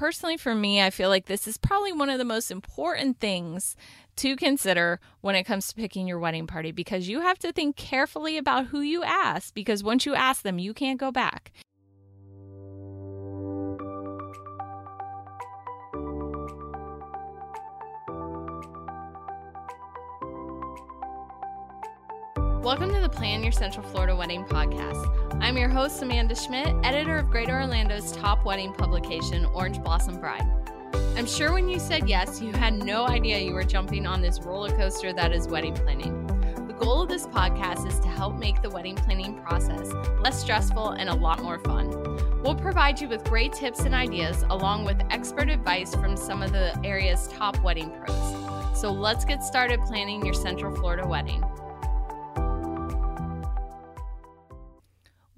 Personally, for me, I feel like this is probably one of the most important things to consider when it comes to picking your wedding party because you have to think carefully about who you ask because once you ask them, you can't go back. Welcome to the Plan Your Central Florida Wedding podcast. I'm your host, Amanda Schmidt, editor of Greater Orlando's top wedding publication, Orange Blossom Bride. I'm sure when you said yes, you had no idea you were jumping on this roller coaster that is wedding planning. The goal of this podcast is to help make the wedding planning process less stressful and a lot more fun. We'll provide you with great tips and ideas, along with expert advice from some of the area's top wedding pros. So let's get started planning your Central Florida wedding.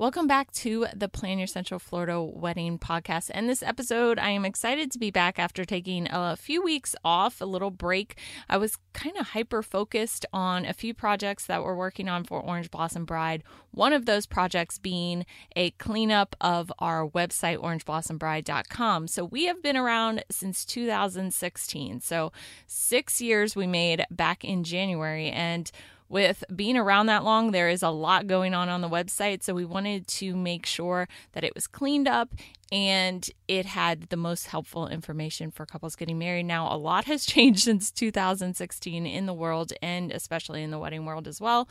Welcome back to the Plan Your Central Florida Wedding podcast. And this episode, I am excited to be back after taking a few weeks off, a little break. I was kind of hyper focused on a few projects that we're working on for Orange Blossom Bride. One of those projects being a cleanup of our website, orangeblossombride.com. So we have been around since 2016. So six years we made back in January. And with being around that long, there is a lot going on on the website. So we wanted to make sure that it was cleaned up and it had the most helpful information for couples getting married. Now, a lot has changed since 2016 in the world and especially in the wedding world as well.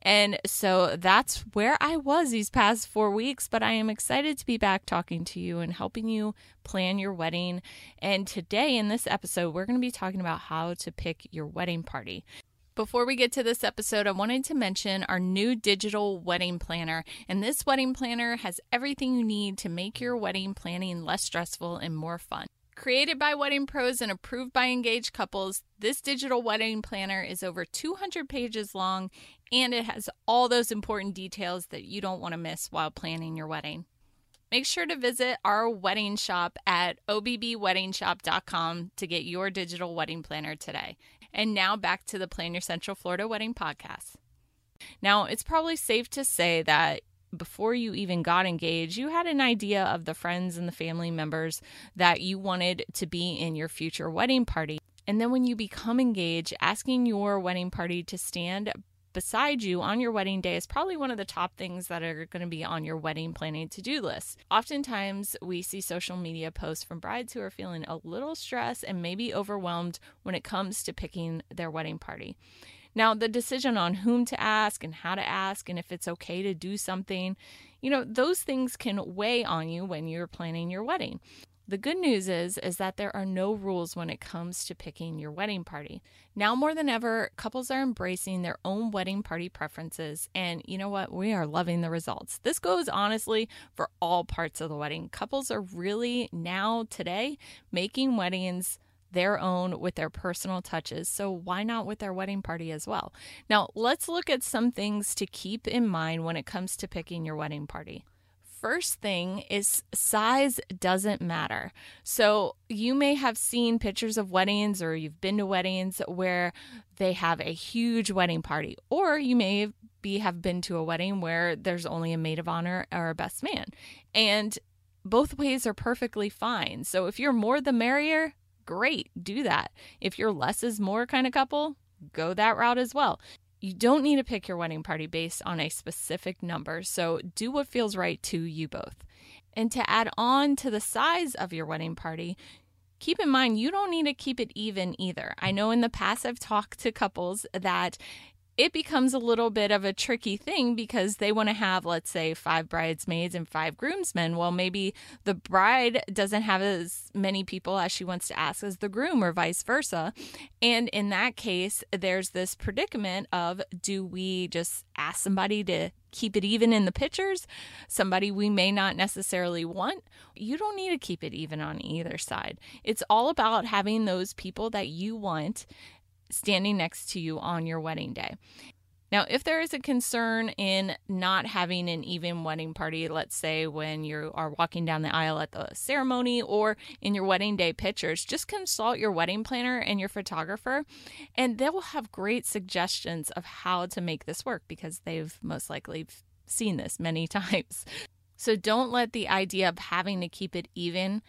And so that's where I was these past four weeks, but I am excited to be back talking to you and helping you plan your wedding. And today in this episode, we're going to be talking about how to pick your wedding party. Before we get to this episode, I wanted to mention our new digital wedding planner. And this wedding planner has everything you need to make your wedding planning less stressful and more fun. Created by wedding pros and approved by engaged couples, this digital wedding planner is over 200 pages long and it has all those important details that you don't want to miss while planning your wedding. Make sure to visit our wedding shop at obbweddingshop.com to get your digital wedding planner today. And now back to the Plan Your Central Florida Wedding podcast. Now, it's probably safe to say that before you even got engaged, you had an idea of the friends and the family members that you wanted to be in your future wedding party. And then when you become engaged, asking your wedding party to stand beside you on your wedding day is probably one of the top things that are going to be on your wedding planning to do list. Oftentimes, we see social media posts from brides who are feeling a little stressed and maybe overwhelmed when it comes to picking their wedding party. Now, the decision on whom to ask and how to ask and if it's okay to do something, you know, those things can weigh on you when you're planning your wedding. The good news is is that there are no rules when it comes to picking your wedding party. Now more than ever, couples are embracing their own wedding party preferences and you know what? We are loving the results. This goes honestly for all parts of the wedding. Couples are really now today making weddings their own with their personal touches. So, why not with their wedding party as well? Now, let's look at some things to keep in mind when it comes to picking your wedding party first thing is size doesn't matter. So you may have seen pictures of weddings or you've been to weddings where they have a huge wedding party, or you may be have been to a wedding where there's only a maid of honor or a best man. And both ways are perfectly fine. So if you're more the merrier, great, do that. If you're less is more kind of couple, go that route as well. You don't need to pick your wedding party based on a specific number, so do what feels right to you both. And to add on to the size of your wedding party, keep in mind you don't need to keep it even either. I know in the past I've talked to couples that it becomes a little bit of a tricky thing because they want to have, let's say, five bridesmaids and five groomsmen. Well, maybe the bride doesn't have as many people as she wants to ask as the groom, or vice versa. And in that case, there's this predicament of do we just ask somebody to keep it even in the pictures, somebody we may not necessarily want? You don't need to keep it even on either side. It's all about having those people that you want standing next to you on your wedding day. Now, if there is a concern in not having an even wedding party, let's say when you are walking down the aisle at the ceremony or in your wedding day pictures, just consult your wedding planner and your photographer, and they will have great suggestions of how to make this work because they've most likely seen this many times. So don't let the idea of having to keep it even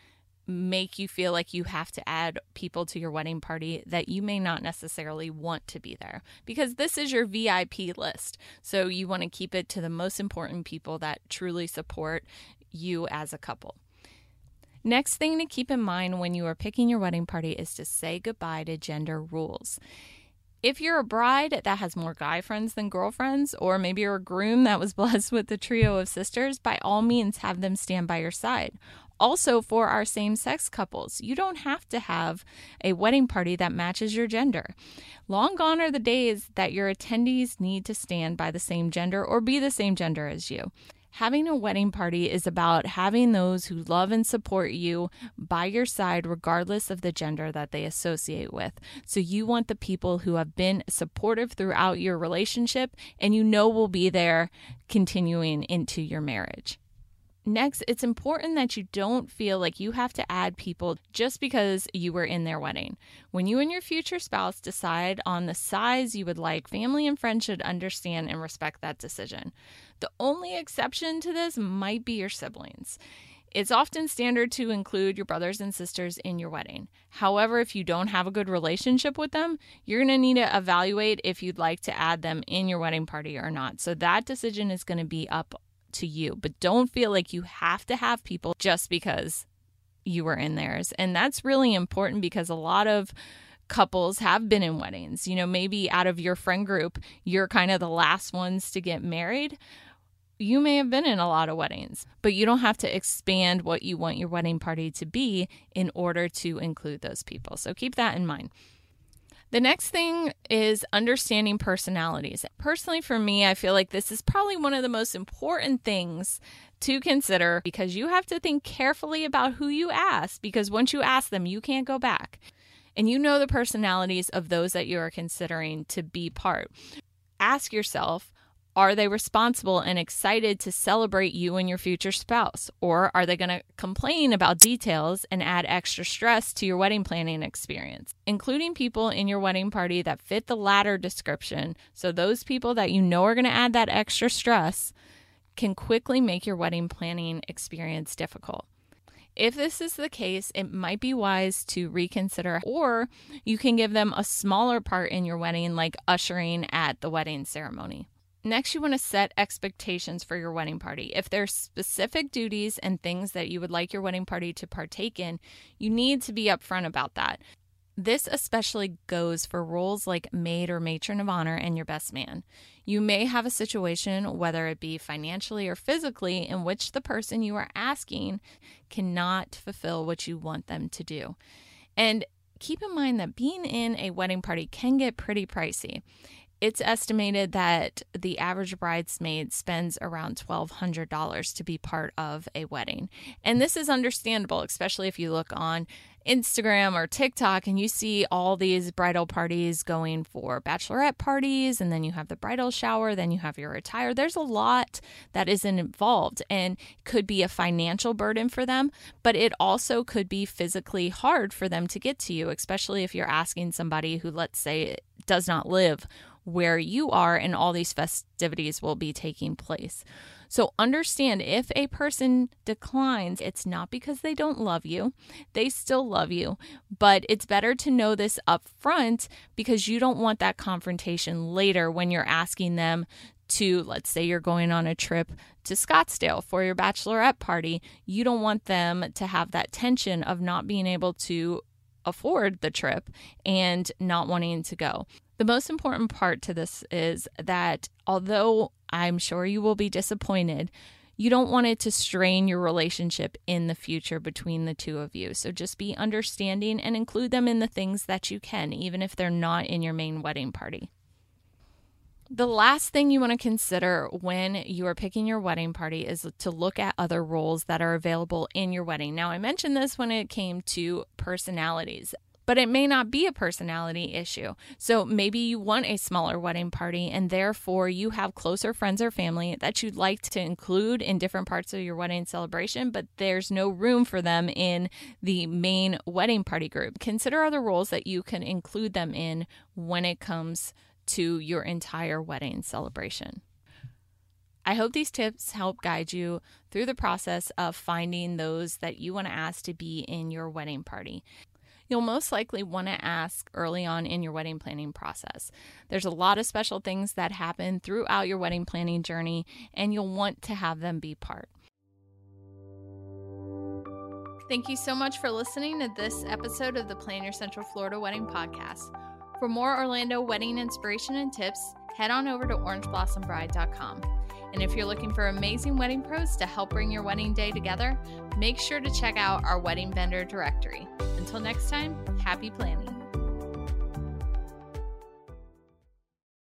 make you feel like you have to add people to your wedding party that you may not necessarily want to be there because this is your VIP list. So you want to keep it to the most important people that truly support you as a couple. Next thing to keep in mind when you are picking your wedding party is to say goodbye to gender rules. If you're a bride that has more guy friends than girlfriends, or maybe you're a groom that was blessed with a trio of sisters, by all means have them stand by your side. Also, for our same sex couples, you don't have to have a wedding party that matches your gender. Long gone are the days that your attendees need to stand by the same gender or be the same gender as you. Having a wedding party is about having those who love and support you by your side, regardless of the gender that they associate with. So, you want the people who have been supportive throughout your relationship and you know will be there continuing into your marriage. Next, it's important that you don't feel like you have to add people just because you were in their wedding. When you and your future spouse decide on the size you would like, family and friends should understand and respect that decision. The only exception to this might be your siblings. It's often standard to include your brothers and sisters in your wedding. However, if you don't have a good relationship with them, you're going to need to evaluate if you'd like to add them in your wedding party or not. So that decision is going to be up to you, but don't feel like you have to have people just because you were in theirs. And that's really important because a lot of couples have been in weddings. You know, maybe out of your friend group, you're kind of the last ones to get married. You may have been in a lot of weddings, but you don't have to expand what you want your wedding party to be in order to include those people. So keep that in mind. The next thing is understanding personalities. Personally, for me, I feel like this is probably one of the most important things to consider because you have to think carefully about who you ask because once you ask them, you can't go back. And you know the personalities of those that you are considering to be part. Ask yourself, are they responsible and excited to celebrate you and your future spouse? Or are they going to complain about details and add extra stress to your wedding planning experience? Including people in your wedding party that fit the latter description, so those people that you know are going to add that extra stress, can quickly make your wedding planning experience difficult. If this is the case, it might be wise to reconsider, or you can give them a smaller part in your wedding, like ushering at the wedding ceremony. Next, you want to set expectations for your wedding party. If there's specific duties and things that you would like your wedding party to partake in, you need to be upfront about that. This especially goes for roles like maid or matron of honor and your best man. You may have a situation, whether it be financially or physically, in which the person you are asking cannot fulfill what you want them to do. And keep in mind that being in a wedding party can get pretty pricey. It's estimated that the average bridesmaid spends around $1,200 to be part of a wedding. And this is understandable, especially if you look on Instagram or TikTok and you see all these bridal parties going for bachelorette parties, and then you have the bridal shower, then you have your attire. There's a lot that isn't involved and could be a financial burden for them, but it also could be physically hard for them to get to you, especially if you're asking somebody who, let's say, does not live where you are and all these festivities will be taking place. So understand if a person declines, it's not because they don't love you. They still love you, but it's better to know this up front because you don't want that confrontation later when you're asking them to, let's say you're going on a trip to Scottsdale for your bachelorette party. You don't want them to have that tension of not being able to afford the trip and not wanting to go. The most important part to this is that although I'm sure you will be disappointed, you don't want it to strain your relationship in the future between the two of you. So just be understanding and include them in the things that you can, even if they're not in your main wedding party. The last thing you want to consider when you are picking your wedding party is to look at other roles that are available in your wedding. Now, I mentioned this when it came to personalities but it may not be a personality issue. So maybe you want a smaller wedding party and therefore you have closer friends or family that you'd like to include in different parts of your wedding celebration, but there's no room for them in the main wedding party group. Consider other roles that you can include them in when it comes to your entire wedding celebration. I hope these tips help guide you through the process of finding those that you want to ask to be in your wedding party. You'll most likely want to ask early on in your wedding planning process. There's a lot of special things that happen throughout your wedding planning journey, and you'll want to have them be part. Thank you so much for listening to this episode of the Plan Your Central Florida Wedding Podcast. For more Orlando wedding inspiration and tips, head on over to orangeblossombride.com. And if you're looking for amazing wedding pros to help bring your wedding day together, make sure to check out our wedding vendor directory. Until next time, happy planning.